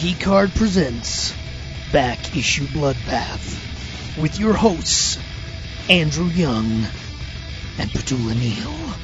Geek Card presents Back Issue Bloodbath with your hosts, Andrew Young and Petula Neal.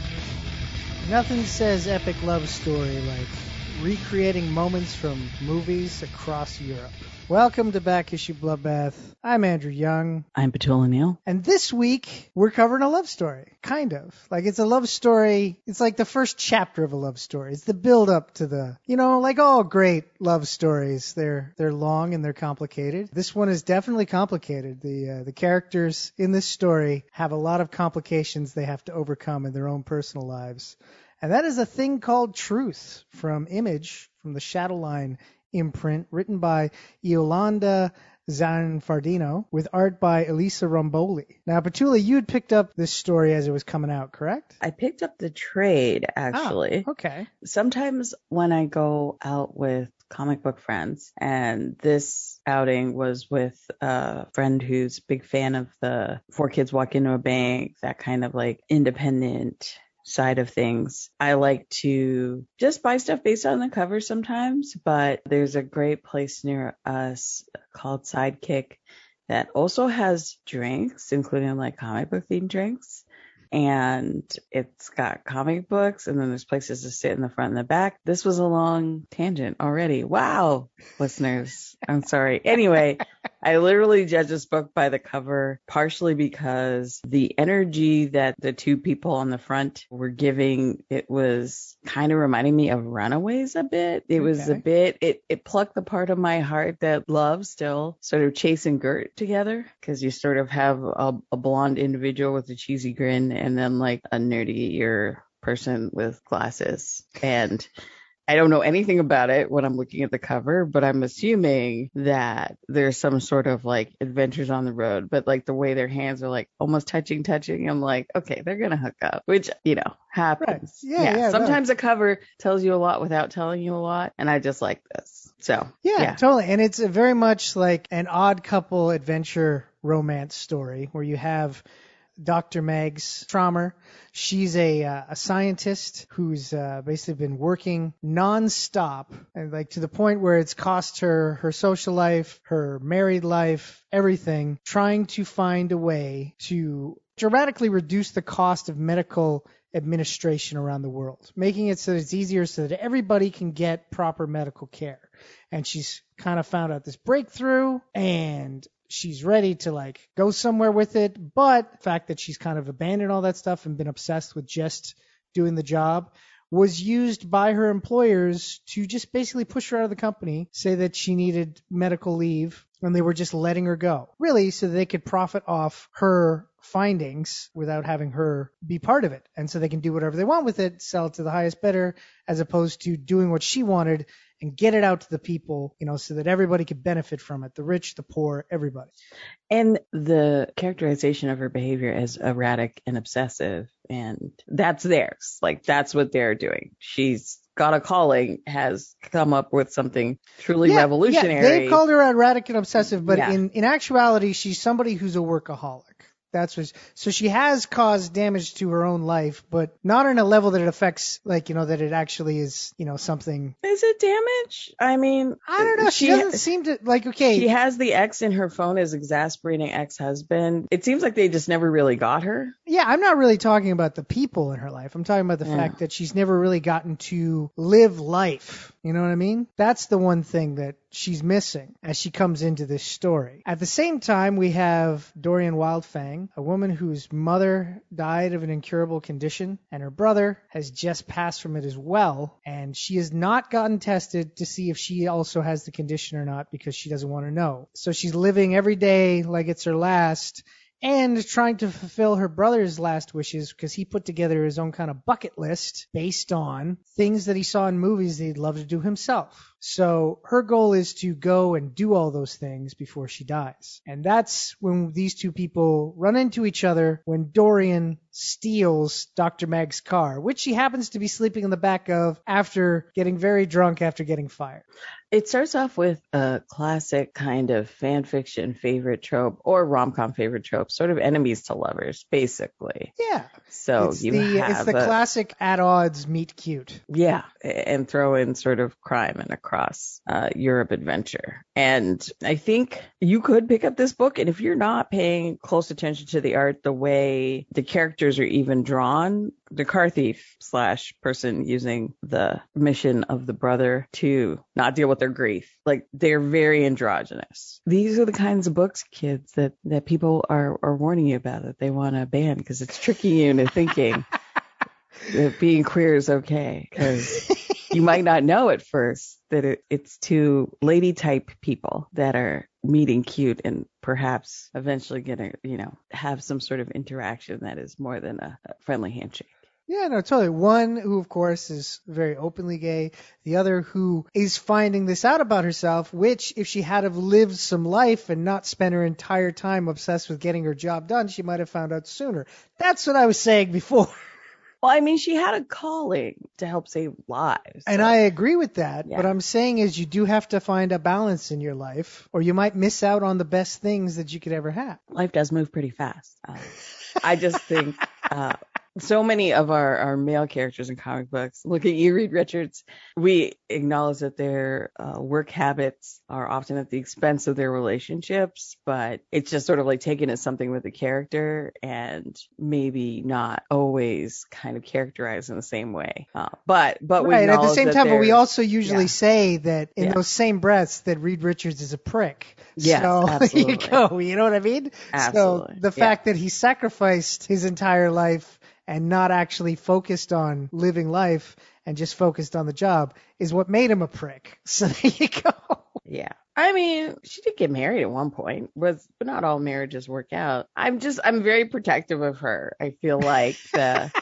Nothing says epic love story like recreating moments from movies across Europe. Welcome to Back Issue Bloodbath. I'm Andrew Young, I'm Petula Neal. and this week we're covering a love story. Kind of. Like it's a love story. It's like the first chapter of a love story. It's the build up to the, you know, like all great love stories. They're they're long and they're complicated. This one is definitely complicated. The uh, the characters in this story have a lot of complications they have to overcome in their own personal lives. And that is a thing called Truth from Image, from the Shadowline imprint, written by Iolanda Zanfardino, with art by Elisa Romboli. Now, Petula, you had picked up this story as it was coming out, correct? I picked up the trade actually. Ah, okay. Sometimes when I go out with comic book friends, and this outing was with a friend who's a big fan of the Four Kids Walk Into a Bank, that kind of like independent side of things. I like to just buy stuff based on the cover sometimes, but there's a great place near us called Sidekick that also has drinks, including like comic book themed drinks. And it's got comic books, and then there's places to sit in the front and the back. This was a long tangent already. Wow, listeners. I'm sorry. Anyway, I literally judge this book by the cover, partially because the energy that the two people on the front were giving, it was kind of reminding me of Runaways a bit. It was a bit, it, it plucked the part of my heart that loves still sort of Chase and Gert together because you sort of have a, a blonde individual with a cheesy grin and then like a nerdy ear person with glasses. And I don't know anything about it when I'm looking at the cover, but I'm assuming that there's some sort of like adventures on the road, but like the way their hands are like almost touching, touching, I'm like, okay, they're going to hook up, which, you know, happens. Yeah, yeah, no. Sometimes a cover tells you a lot without telling you a lot. And I just like this. So, Yeah, yeah. totally. And it's a very much like an odd couple adventure romance story where you have Dr. Megs Traumer. She's a uh, a scientist who's uh, basically been working nonstop, and like to the point where it's cost her her social life, her married life, everything, trying to find a way to dramatically reduce the cost of medical administration around the world, making it so that it's easier so that everybody can get proper medical care. And she's kind of found out this breakthrough and she's ready to like go somewhere with it. But the fact that she's kind of abandoned all that stuff and been obsessed with just doing the job was used by her employers to just basically push her out of the company, say that she needed medical leave, and they were just letting her go. Really, so they could profit off her findings without having her be part of it. And so they can do whatever they want with it, sell it to the highest bidder, as opposed to doing what she wanted and get it out to the people, you know, so that everybody could benefit from it. The rich, the poor, everybody. And the characterization of her behavior as erratic and obsessive, and that's theirs. Like that's what they're doing. She's got a calling, has come up with something truly Yeah, revolutionary. Yeah, they've called her erratic and obsessive, but Yeah. in, in actuality, she's somebody who's a workaholic. That's what. She, So she has caused damage to her own life, but not on a level that it affects, like you know, that it actually is, you know, something. Is it damage? I mean, I don't know. She, doesn't seem to like. Okay, She has the ex in her phone as exasperating ex-husband. It seems like they just never really got her. Yeah, I'm not really talking about the people in her life. I'm talking about the Yeah. fact that she's never really gotten to live life. You know what I mean? That's the one thing that she's missing as she comes into this story. At the same time, we have Dorian Wildfang, a woman whose mother died of an incurable condition, and her brother has just passed from it as well. And she has not gotten tested to see if she also has the condition or not because she doesn't want to know. So she's living every day like it's her last and trying to fulfill her brother's last wishes because he put together his own kind of bucket list based on things that he saw in movies that he'd love to do himself. So her goal is to go and do all those things before she dies. And that's when these two people run into each other when Dorian steals Dr. Meg's car, which she happens to be sleeping in the back of after getting very drunk after getting fired. It starts off with a classic kind of fan fiction favorite trope or rom com favorite trope, sort of enemies to lovers, basically. Yeah. So it's you the have it's the a- classic at odds meet cute. Yeah, and throw in sort of crime and across uh, Europe adventure. And I think you could pick up this book, and if you're not paying close attention to the art, the way the characters are even drawn, the car thief slash person using the mission of the brother to not deal with their grief, like they're very androgynous. These are the kinds of books, kids, that that people are are warning you about that they want to ban because it's tricking you into thinking that being queer is okay because you might not know at first that it, it's two lady type people that are meeting cute and perhaps eventually gonna you know have some sort of interaction that is more than a, a friendly handshake Yeah, no, totally. One who, of course, is very openly gay. The other who is finding this out about herself, which, if she had have lived some life and not spent her entire time obsessed with getting her job done, she might have found out sooner. That's what I was saying before. well i mean she had a calling to help save lives And so- I agree with that. Yeah. What I'm saying is you do have to find a balance in your life, or you might miss out on the best things that you could ever have. life does move pretty fast. Uh, I just think uh, so many of our, our male characters in comic books, look at you, Reed Richards, we acknowledge that their uh, work habits are often at the expense of their relationships, but it's just sort of like taken as something with the character and maybe not always kind of characterized in the same way. Uh, but but we right. At the same time, but we also usually yeah. say that in Yeah. those same breaths that Reed Richards is a prick. Yes, so there you absolutely. go. You know what I mean? Absolutely, So the yeah. fact that he sacrificed his entire life and not actually focused on living life and just focused on the job is what made him a prick. So there you go. Yeah. I mean, she did get married at one point, was but not all marriages work out. I'm just I'm very protective of her. I feel like the uh,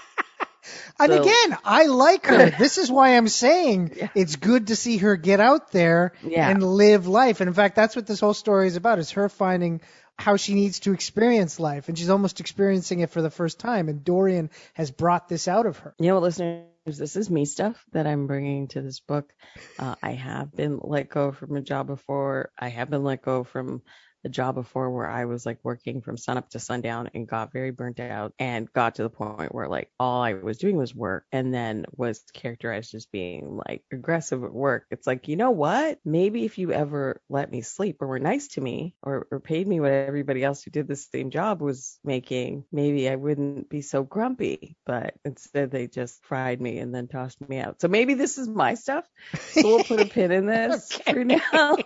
And So- again, I like her. This is why I'm saying Yeah. it's good to see her get out there Yeah. and live life. And in fact, that's what this whole story is about: is her finding how she needs to experience life, and she's almost experiencing it for the first time. And Dorian has brought this out of her. you know listeners, this is me stuff that I'm bringing to this book. Uh, I have been let go from a job before. I have been let go from a job before where I was like working from sunup to sundown and got very burnt out and got to the point where like all I was doing was work and then was characterized as being like aggressive at work. It's like, you know what? Maybe if you ever let me sleep or were nice to me or, or paid me what everybody else who did the same job was making, maybe I wouldn't be so grumpy. But instead they just fried me and then tossed me out. So maybe this is my stuff. So we'll put a pin in this Okay. for now.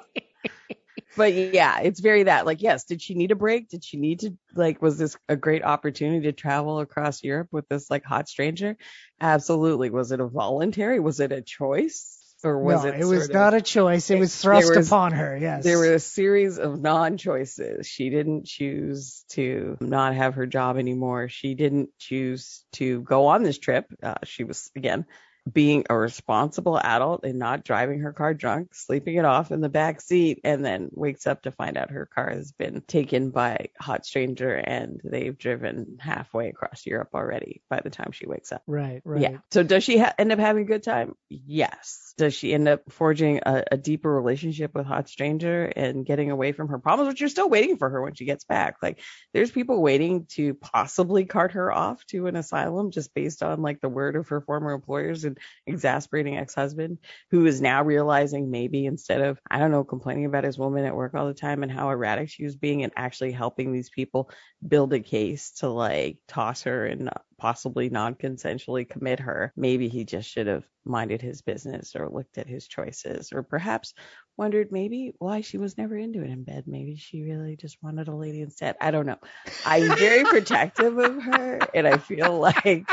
But yeah, it's very that. Like, yes, did she need a break? Did she need to like was this a great opportunity to travel across Europe with this like hot stranger? Absolutely. Was it a voluntary? Was it a choice? Or was no, it it was of- not a choice. It There was thrust was- upon her. Yes. there were a series of non-choices. She didn't choose to not have her job anymore. She didn't choose to go on this trip. Uh, she was again being a responsible adult and not driving her car drunk, sleeping it off in the back seat, and then wakes up to find out her car has been taken by hot stranger and they've driven halfway across Europe already by the time she wakes up. right. Right. Yeah. So does she ha- end up having a good time? Yes. Does she end up forging a, a deeper relationship with Hot Stranger and getting away from her problems, which you're still waiting for her when she gets back? Like, there's people waiting to possibly cart her off to an asylum just based on like the word of her former employers and exasperating ex-husband who is now realizing maybe instead of, I don't know, complaining about his woman at work all the time and how erratic she was being and actually helping these people build a case to like toss her and possibly non-consensually commit her. Maybe he just should have minded his business or looked at his choices or perhaps wondered maybe why she was never into it in bed. Maybe she really just wanted a lady instead. I don't know. I'm very protective of her and I feel like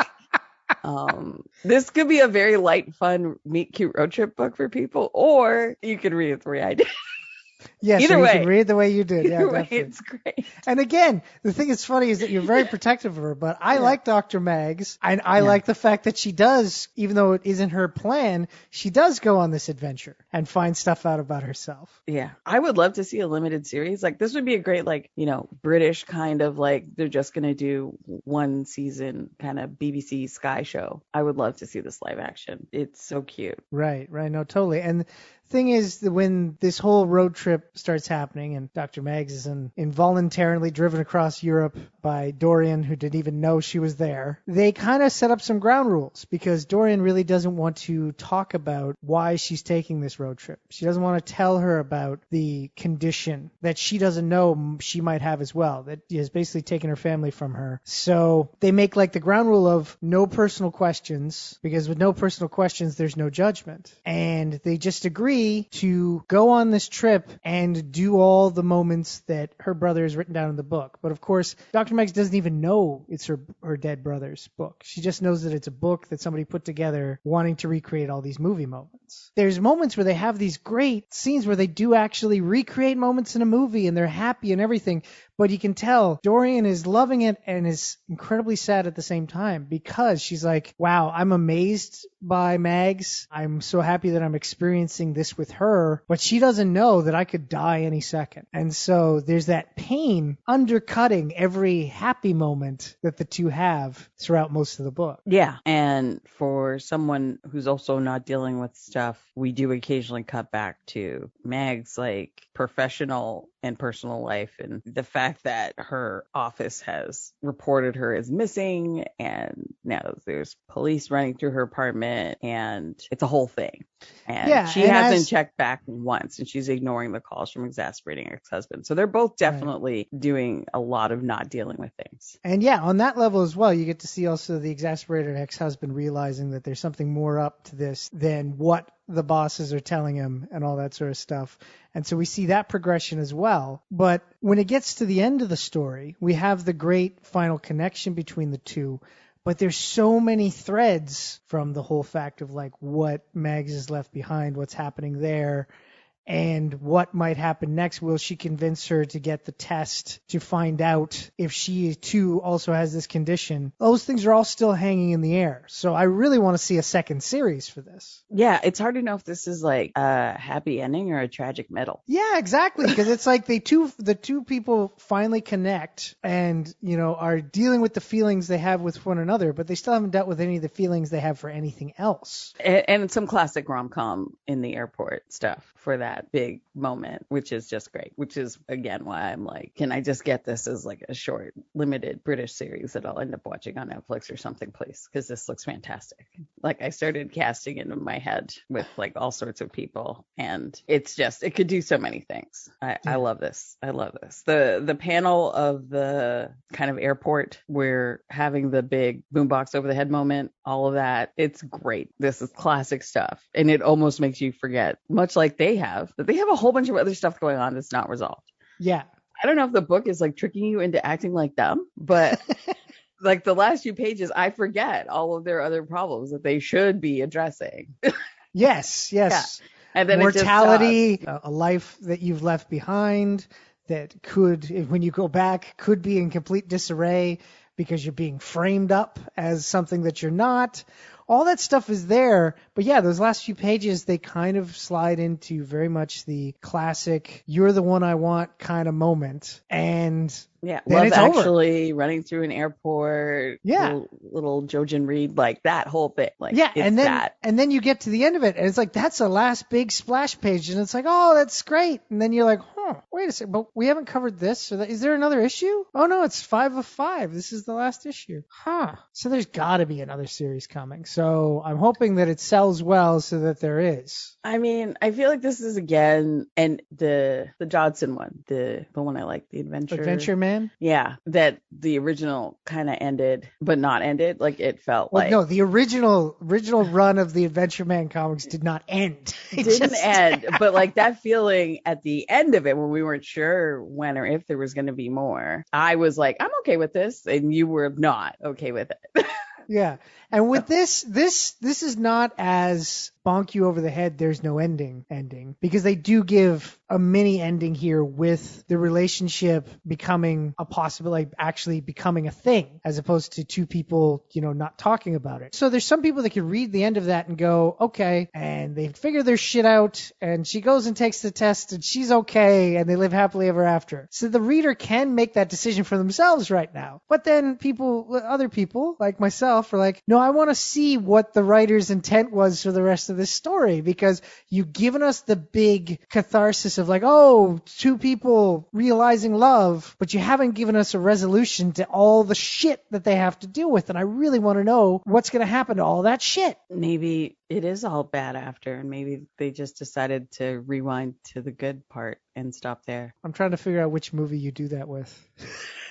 um this could be a very light fun meet cute road trip book for people or you could read it the way I did. Yeah, Either so you can read the way you did. Yeah, Either way, it's great. And again, the thing that's funny is that you're very protective of her, but I Yeah. like Dr. Mags, and I Yeah. like the fact that she does, even though it isn't her plan, she does go on this adventure and find stuff out about herself. Yeah, I would love to see a limited series. Like this would be a great, like you know, British kind of like they're just gonna do one season kind of BBC Sky show. I would love to see this live action. It's so cute. Right, right, no, totally. And thing is that when this whole road trip starts happening and Dr. Mags is in, involuntarily driven across Europe by Dorian, who didn't even know she was there, they kind of set up some ground rules because Dorian really doesn't want to talk about why she's taking this road trip. She doesn't want to tell her about the condition that she doesn't know she might have as well, that has basically taken her family from her. So they make like the ground rule of no personal questions because with no personal questions, there's no judgment. And they just agree to go on this trip and do all the moments that her brother has written down in the book. But of course, Dr. Meggs doesn't even know it's her, her dead brother's book. She just knows that it's a book that somebody put together wanting to recreate all these movie moments. There's moments where they have these great scenes where they do actually recreate moments in a movie and they're happy and everything, but you can tell Dorian is loving it and is incredibly sad at the same time because she's like, wow, I'm amazed by Mags. I'm so happy that I'm experiencing this with her, but she doesn't know that I could die any second. And so there's that pain undercutting every happy moment that the two have throughout most of the book. Yeah, and for someone who's also not dealing with stuff, we do occasionally cut back to Meg's like professional and personal life and the fact that her office has reported her as missing and now there's police running through her apartment and it's a whole thing. And Yeah, she and hasn't as- checked back once and she's ignoring the calls from exasperating ex-husband. So they're both definitely doing a lot of not dealing with things. And yeah, on that level as well, you get to see also the exasperated ex-husband realizing that there's something more up to this than what the bosses are telling him and all that sort of stuff. And so we see that progression as well. But when it gets to the end of the story, we have the great final connection between the two. But there's so many threads from the whole fact of like what Mags is left behind, what's happening there, and what might happen next. Will she convince her to get the test to find out if she too also has this condition? Those things are all still hanging in the air. So I really want to see a second series for this. Yeah, it's hard to know if this is like a happy ending or a tragic middle. Yeah, exactly. Because it's like they two, the two people finally connect and, you know, are dealing with the feelings they have with one another, but they still haven't dealt with any of the feelings they have for anything else. And, and some classic rom com in the airport stuff for that big moment, which is just great. Which is again why I'm like, can I just get this as like a short, limited British series that I'll end up watching on Netflix or something, please? Because this looks fantastic. Like I started casting it in my head with like all sorts of people, and it's just it could do so many things. I, I love this. I love this. The the panel of the kind of airport where having the big boombox over the head moment, all of that, it's great. This is classic stuff, and it almost makes you forget, much like they have, that they have a whole bunch of other stuff going on that's not resolved. Yeah. I don't know if the book is like tricking you into acting like them, but like the last few pages, I forget all of their other problems that they should be addressing. Yes, yes. And then just mortality, a life that you've left behind that could, when you go back, could be in complete disarray because you're being framed up as something that you're not. All that stuff is there, but yeah, those last few pages they kind of slide into very much the classic "you're the one I want" kind of moment, and Yeah, Then Love it's over. Actually, running through an airport. Yeah. little, little Jojen Reed, like that whole bit. Like yeah, and then that. and then you get to the end of it, and it's like that's the last big splash page, and it's like, oh, that's great. And then you're like, huh, wait a second, but we haven't covered this. Or that. Is there another issue? Oh no, it's five of five. This is the last issue. Huh. So there's got to be another series coming. So I'm hoping that it sells well, so that there is. I mean, I feel like this is again, and the the Johnson one, the the one I like, the adventure. Adventure Man. Yeah, that the original kind of ended, but not ended. Like it felt Well, like no, the original original run of the Adventure Man comics did not end. It didn't just- end, but like that feeling at the end of it when we weren't sure when or if there was going to be more, I was like, I'm okay with this, and you were not okay with it. Yeah. And with this, this, this is not as bonk you over the head there's no ending ending. Because they do give a mini ending here with the relationship becoming a possible like actually becoming a thing as opposed to two people you know not talking about it. So there's some people that could read the end of that and go okay and they figure their shit out and she goes and takes the test and she's okay and they live happily ever after. So the reader can make that decision for themselves right now. But then people other people like myself are like no i want to see what the writer's intent was for the rest of this story because you've given us the big catharsis of like, oh, two people realizing love, but you haven't given us a resolution to all the shit that they have to deal with. And I really want to know what's going to happen to all that shit. Maybe it is all bad after, and maybe they just decided to rewind to the good part and stop there. I'm trying to figure out which movie you do that with.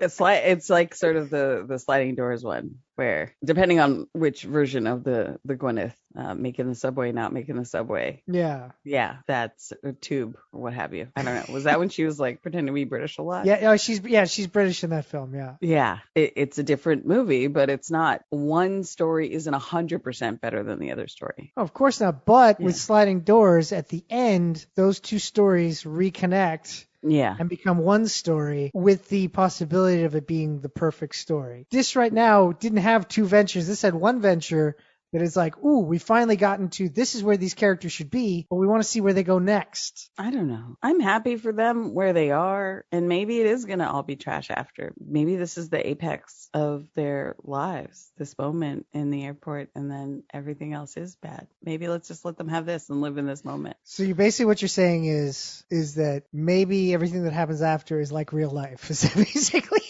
it's like it's like sort of the the sliding doors one where depending on which version of the the Gwyneth uh, making the subway not making the subway. Yeah. yeah that's a tube or what have you. I don't know. Was that when she was like pretending to be British a lot? Yeah, yeah, she's yeah, she's British in that film, yeah. yeah it, it's a different movie but it's not one story isn't a hundred percent better than the other story. Of course not, but with sliding doors at the end, those two stories reconnect yeah and become one story with the possibility of it being the perfect story. This right now didn't have two ventures. This had one venture that is like, ooh, we finally gotten to this is where these characters should be, but we want to see where they go next. I don't know. I'm happy for them where they are, and maybe it is going to all be trash after. Maybe this is the apex of their lives, this moment in the airport, and then everything else is bad. Maybe let's just let them have this and live in this moment. So you basically what you're saying is is that maybe everything that happens after is like real life. Is that basically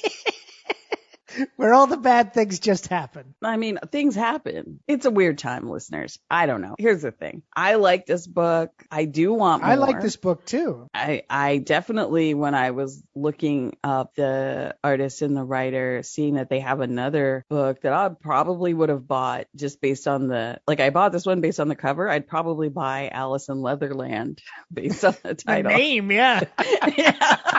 where all the bad things just happen. I mean, things happen. It's a weird time, listeners. I don't know. Here's the thing. I like this book. I do want more. I like this book too. I, I definitely, when I was looking up the artist and the writer, seeing that they have another book that I probably would have bought just based on the, like I bought this one based on the cover. I'd probably buy Alice in Leatherland based on the The title. name, yeah. yeah.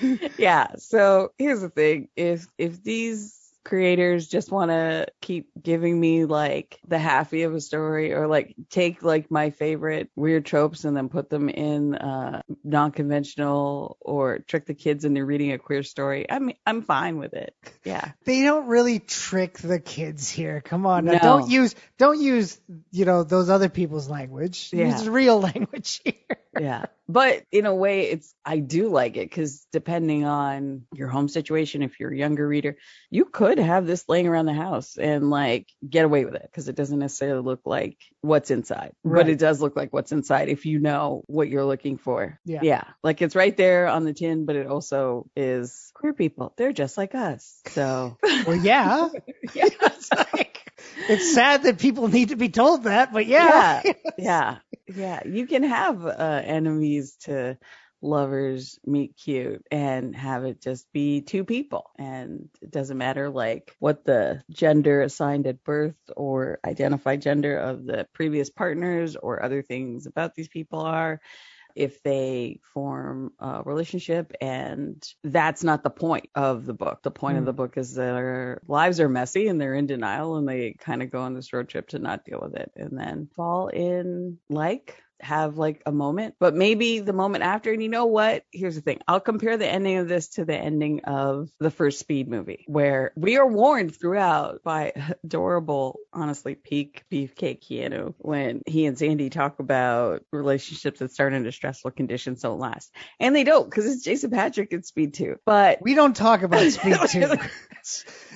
yeah. So here's the thing: if if these creators just want to keep giving me like the halfie of a story or like take like my favorite weird tropes and then put them in uh non-conventional or trick the kids into reading a queer story i'm i'm fine with it yeah they don't really trick the kids here. Come on. No. don't use don't use you know those other people's language. Yeah. Use real language here. yeah but in a way it's i do like it because depending on your home situation if you're a younger reader you could have this laying around the house and like get away with it because it doesn't necessarily look like what's inside but it does look like what's inside if you know what you're looking for Yeah. yeah like it's right there on the tin but it also is queer people they're just like us so Well, yeah. yeah it's like it's sad that people need to be told that, but yeah. yeah, yeah, yeah. You can have uh, enemies to lovers meet cute and have it just be two people and it doesn't matter like what the gender assigned at birth or identified gender of the previous partners or other things about these people are if they form a relationship and that's not the point of the book the point of Hmm. the book is that their lives are messy and they're in denial and they kind of go on this road trip to not deal with it and then fall in like have like a moment but maybe the moment after and you know what here's the thing i'll compare the ending of this to the ending of the first speed movie where we are warned throughout by adorable honestly peak beefcake keanu when he and sandy talk about relationships that start under stressful conditions don't last and they don't because it's jason patric in speed 2 but We don't talk about Speed 2.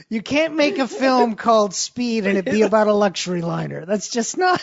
you can't make a film called Speed and it be about a luxury liner. That's just not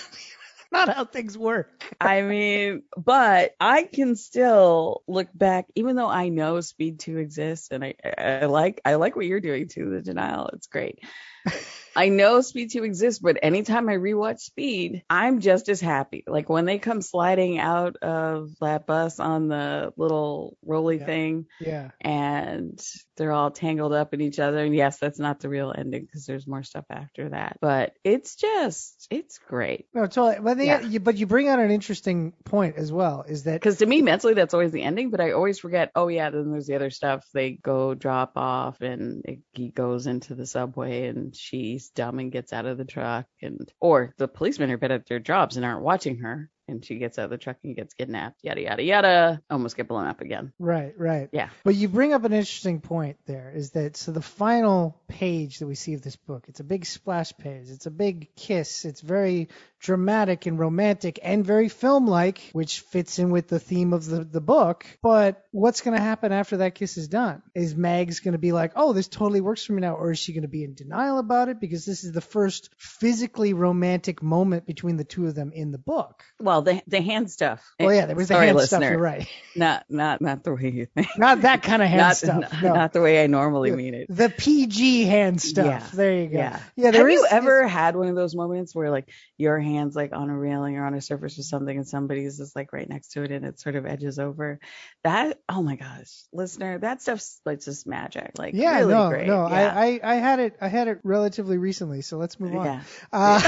not how things work. I mean, but I can still look back, even though I know Speed 2 exists, and I, I, I like I like what you're doing too, the denial. It's great. I know Speed 2 exists, but anytime I rewatch Speed, I'm just as happy. Like when they come sliding out of that bus on the little rolly Yeah. thing Yeah. and they're all tangled up in each other. And yes, that's not the real ending because there's more stuff after that. But it's just, it's great. No, totally. But, the, Yeah. you, but you bring out an interesting point as well, is that Because to me, mentally, that's always the ending, but I always forget, oh, yeah, then there's the other stuff. They go drop off and it, he goes into the subway and she's dumb and gets out of the truck and or the policemen are bad at their jobs and aren't watching her and she gets out of the truck and gets kidnapped, yada yada yada, almost get blown up again. Right, right. Yeah. But you bring up an interesting point there is that so the final page that we see of this book, it's a big splash page. It's a big kiss. It's very dramatic and romantic and very film like, which fits in with the theme of the, the book. But what's going to happen after that kiss is done? Is Mags going to be like, oh, this totally works for me now? Or is she going to be in denial about it? Because this is the first physically romantic moment between the two of them in the book. Well, the the hand stuff. Well, yeah, there was the Sorry, hand listener. stuff. You're right. Not not not the way you think. Not that kind of hand not, stuff. not, no. not the way I normally mean it. the PG hand stuff. Yeah. There you go. Yeah. Yeah. There Have you is- ever had one of those moments where like your hands like on a railing or on a surface or something and somebody's just like right next to it and it sort of edges over? That oh my gosh, listener, that stuff's like just magic. Like Yeah. really no. great. No. yeah. I, I I had it. I had it relatively recently. So let's move on. yeah. Uh,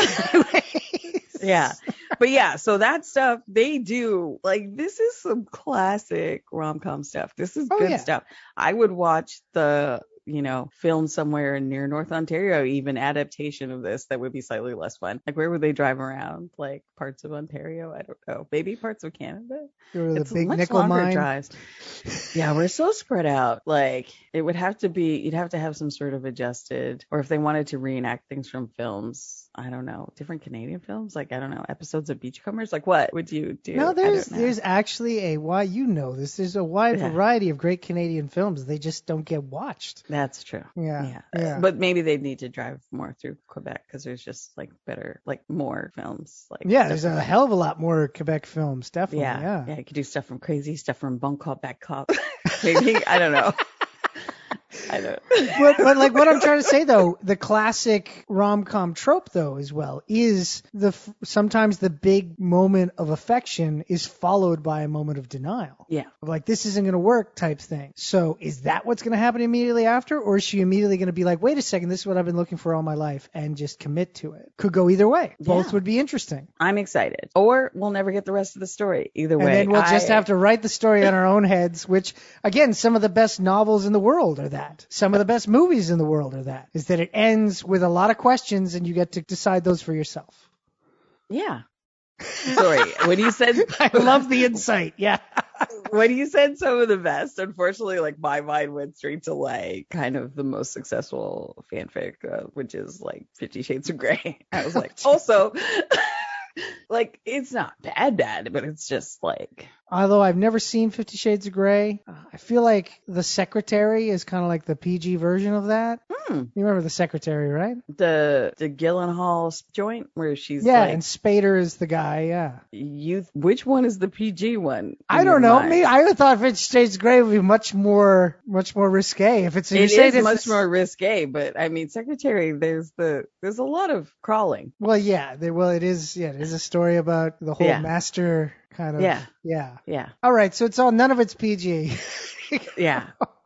Yeah. But yeah, so that stuff they do like this is some classic rom com stuff. This is Oh, good yeah. stuff. I would watch the you know, film somewhere near North Ontario, even adaptation of this that would be slightly less fun. Like where would they drive around? Like parts of Ontario? I don't know. Maybe parts of Canada? It's big much nickel longer mine. drives. Yeah, we're so spread out. Like it would have to be you'd have to have some sort of adjusted or if they wanted to reenact things from films, I don't know, different Canadian films, like I don't know, episodes of Beachcombers. Like what would you do? No, there's there's actually a why you know this. There's a wide Yeah. variety of great Canadian films. They just don't get watched. That's true. Yeah. Yeah. Yeah. But maybe they need to drive more through Quebec because there's just like better, like more films. Like yeah, there's a hell of a lot more Quebec films, definitely. yeah, Yeah. yeah. You could do stuff from Crazy, stuff from Bon Cop, Bad Cop. maybe I don't know. I don't. but, but like what I'm trying to say though, the classic rom-com trope though as well is the sometimes the big moment of affection is followed by a moment of denial. Yeah. Like this isn't going to work type thing. So is that what's going to happen immediately after or is she immediately going to be like, "Wait a second, this is what I've been looking for all my life" and just commit to it? Could go either way. Both would be interesting. I'm excited. Or we'll never get the rest of the story. Either way. And then we'll just have to write the story on our own heads, which again, some of the best novels in the world are that. Some of the best movies in the world are that. Is that it ends with a lot of questions and you get to decide those for yourself. Yeah. Sorry. when you said I love the insight. Yeah. when you said some of the best, unfortunately, like my mind went straight to like kind of the most successful fanfic, uh, which is like Fifty Shades of Grey. I was like, also, like it's not bad, bad, but it's just like Although I've never seen Fifty Shades of Grey, uh, I feel like The Secretary is kind of like the PG version of that. hmm, You remember The Secretary, right? the the Gyllenhaal joint where she's yeah, like, and Spader is the guy. Yeah. you. Which one is the PG one? I don't know. mind? Me, I thought Fifty Shades of Grey would be much more, much more risque. If it's, It is it's much more risque, but I mean, Secretary, there's the there's a lot of crawling. Well, yeah. There, well, it is. Yeah, it is a story about the whole Yeah. master kind of. Yeah. Yeah. Yeah, All right. So it's all. None of it's PG. yeah.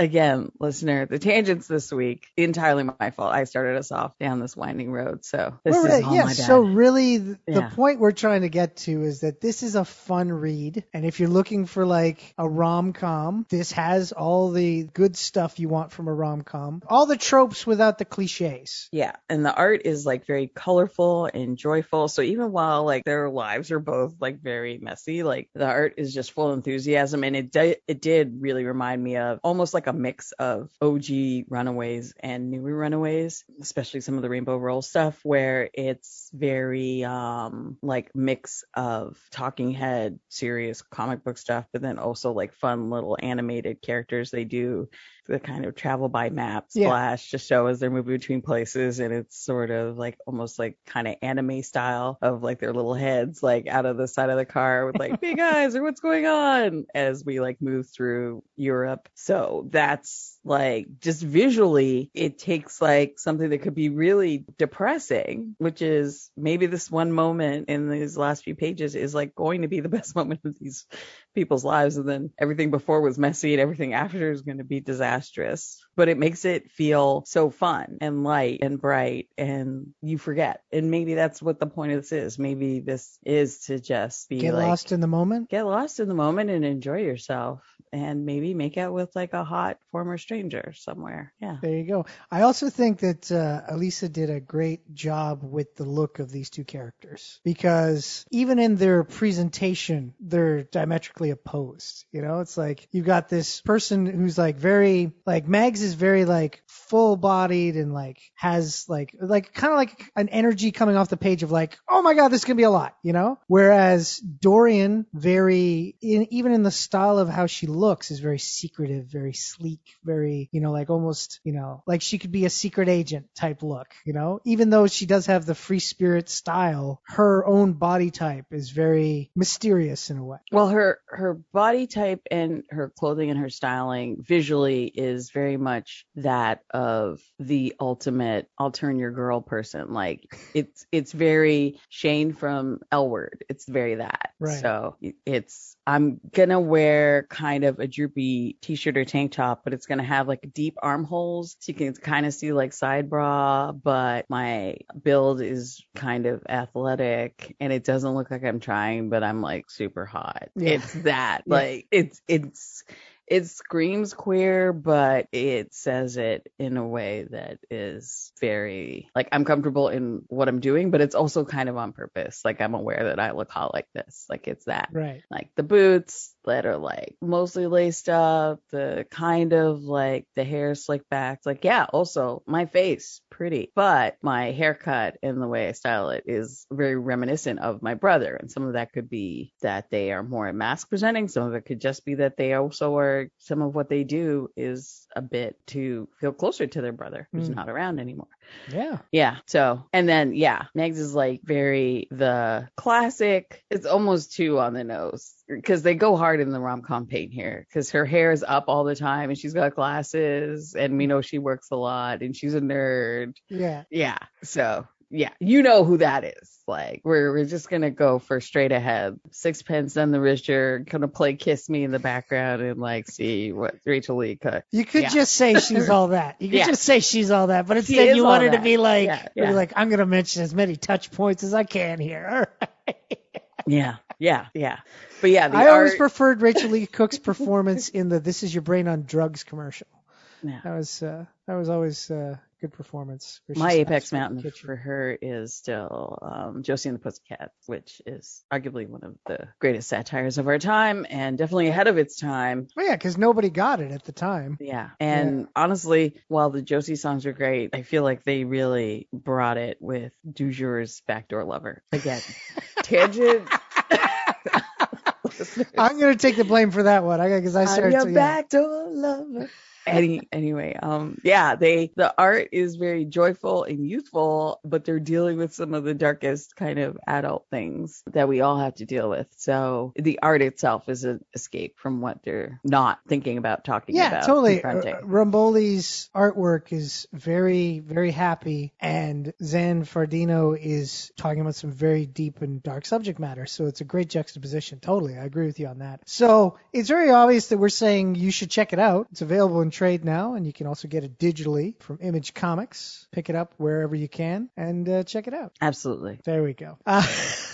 Again, listener, the tangents this week entirely my fault. I started us off down this winding road, so this Well, is all yeah. my bad. So really, the, the Yeah. point we're trying to get to is that this is a fun read, and if you're looking for like a rom com, this has all the good stuff you want from a rom com. All the tropes without the cliches. Yeah, and the art is like very colorful and joyful. So even while like their lives are both like very messy, like the art is just full of enthusiasm, and it di- it did really remind me of almost like a mix of OG Runaways and newer Runaways, especially some of the Rainbow Rowell stuff, where it's very um like mix of talking head serious comic book stuff, but then also like fun little animated characters they do the kind of travel by map Yeah. to show as they're moving between places and it's sort of like almost like kind of anime style of like their little heads like out of the side of the car with like big eyes or what's going on as we like move through Europe. So that's like just visually it takes like something that could be really depressing, which is maybe this one moment in these last few pages is like going to be the best moment of these people's lives and then everything before was messy and everything after is going to be disastrous. But it makes it feel so fun and light and bright and you forget. And maybe that's what the point of this is. Maybe this is to just be Get like lost in the moment. get lost in the moment and enjoy yourself and maybe make out with like a hot former stranger somewhere. Yeah. There you go. I also think that uh, Elisa did a great job with the look of these two characters because even in their presentation, they're diametrically opposed. You know, it's like you've got this person who's like very like Mags is very like full bodied and like has like like kind of like an energy coming off the page of like oh my god this is gonna be a lot you know whereas Dorian very in, even in the style of how she looks is very secretive very sleek very you know like almost you know like she could be a secret agent type look you know even though she does have the free spirit style her own body type is very mysterious in a way Well, her her body type and her clothing and her styling visually is very much that of the ultimate I'll turn your girl person. Like it's it's very Shane from L Word. It's very that. Right. So it's I'm gonna wear kind of a droopy t-shirt or tank top, but it's gonna have like deep armholes so you can kind of see like side bra, but my build is kind of athletic and it doesn't look like I'm trying, but I'm like super hot. Yeah. It's that. Yeah. Like it's it's it screams queer, but it says it in a way that is very like I'm comfortable in what I'm doing, but it's also kind of on purpose. Like I'm aware that I look hot like this. Like it's that. right Like the boots that are like mostly laced up, the kind of like the hair slicked back. It's like, yeah, also my face, pretty. But my haircut and the way I style it is very reminiscent of my brother. And some of that could be that they are more mask presenting. Some of it could just be that they also are, some of what they do is a bit to feel closer to their brother who's Mm. not around anymore. Yeah Yeah. So, and then, yeah, Megs is like very the classic. It's almost too on the nose because they go hard in the rom com paint here because her hair is up all the time and she's got glasses and we know she works a lot and she's a nerd. yeah Yeah. So, yeah, you know who that is. Like, we're, we're just going to go for straight ahead. Sixpence None the Richer, going to play Kiss Me in the background and like see what Rachael Leigh Cook. You could Yeah. just say she's all that. You could Yeah. just say she's all that, but instead you wanted to be like, Yeah, like, I'm gonna mention as many touch points as I can here. All right. Yeah. Yeah. Yeah. But yeah, I always preferred Rachael Leigh Cook's performance in the "This Is Your Brain on Drugs" commercial. Yeah. That was uh, that was always uh, good performance. My apex mountain for her is still um, Josie and the Pussycats, which is arguably one of the greatest satires of our time and definitely ahead of its time. Well, yeah, because nobody got it at the time. Yeah. And honestly, while the Josie songs are great, I feel like they really brought it with DuJour's Backdoor Lover. Again, tangent. I'm gonna take the blame for that one. I because I I'm started your to. yeah. backdoor lover. Any, anyway, um, yeah, they the art is very joyful and youthful, but they're dealing with some of the darkest kind of adult things that we all have to deal with. So the art itself is an escape from what they're not thinking about talking Yeah, about. totally. confronting. Uh, Romboli's artwork is very, very happy, and Zanfardino is talking about some very deep and dark subject matter. So it's a great juxtaposition. Totally, I agree with you on that. So it's very obvious that we're saying you should check it out. It's available in trade now, and you can also get it digitally from Image Comics. Pick it up wherever you can and uh, check it out. Absolutely. There we go. Uh,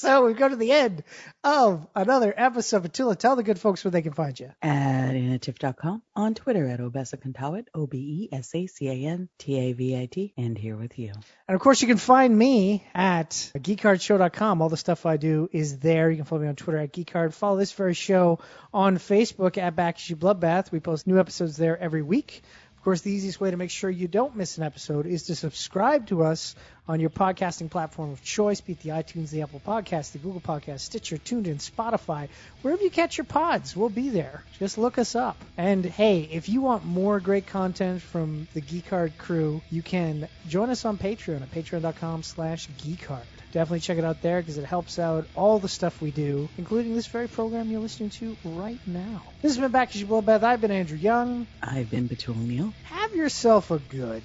so we go to the end of another episode. Petula, tell the good folks where they can find you. At inativ.com, on Twitter at Obesacantavit, O B E S A C A N T A V I T, and here with you. And of course, you can find me at geekcardshow.com. All the stuff I do is there. You can follow me on Twitter at geekcard. Follow this very show on Facebook at Back Issue Bloodbath. We post new episodes there every week. Of course, the easiest way to make sure you don't miss an episode is to subscribe to us on your podcasting platform of choice, be it the iTunes, the Apple Podcast, the Google Podcast, Stitcher, TuneIn, Spotify, wherever you catch your pods, we'll be there. Just look us up. And hey, if you want more great content from the Geek Card crew, you can join us on Patreon at patreon.com slash geekcard. Definitely check it out there because it helps out all the stuff we do, including this very program you're listening to right now. This has been Back to Bloodbath. I've been Andrew Young. I've been Petula Neal. Have yourself a good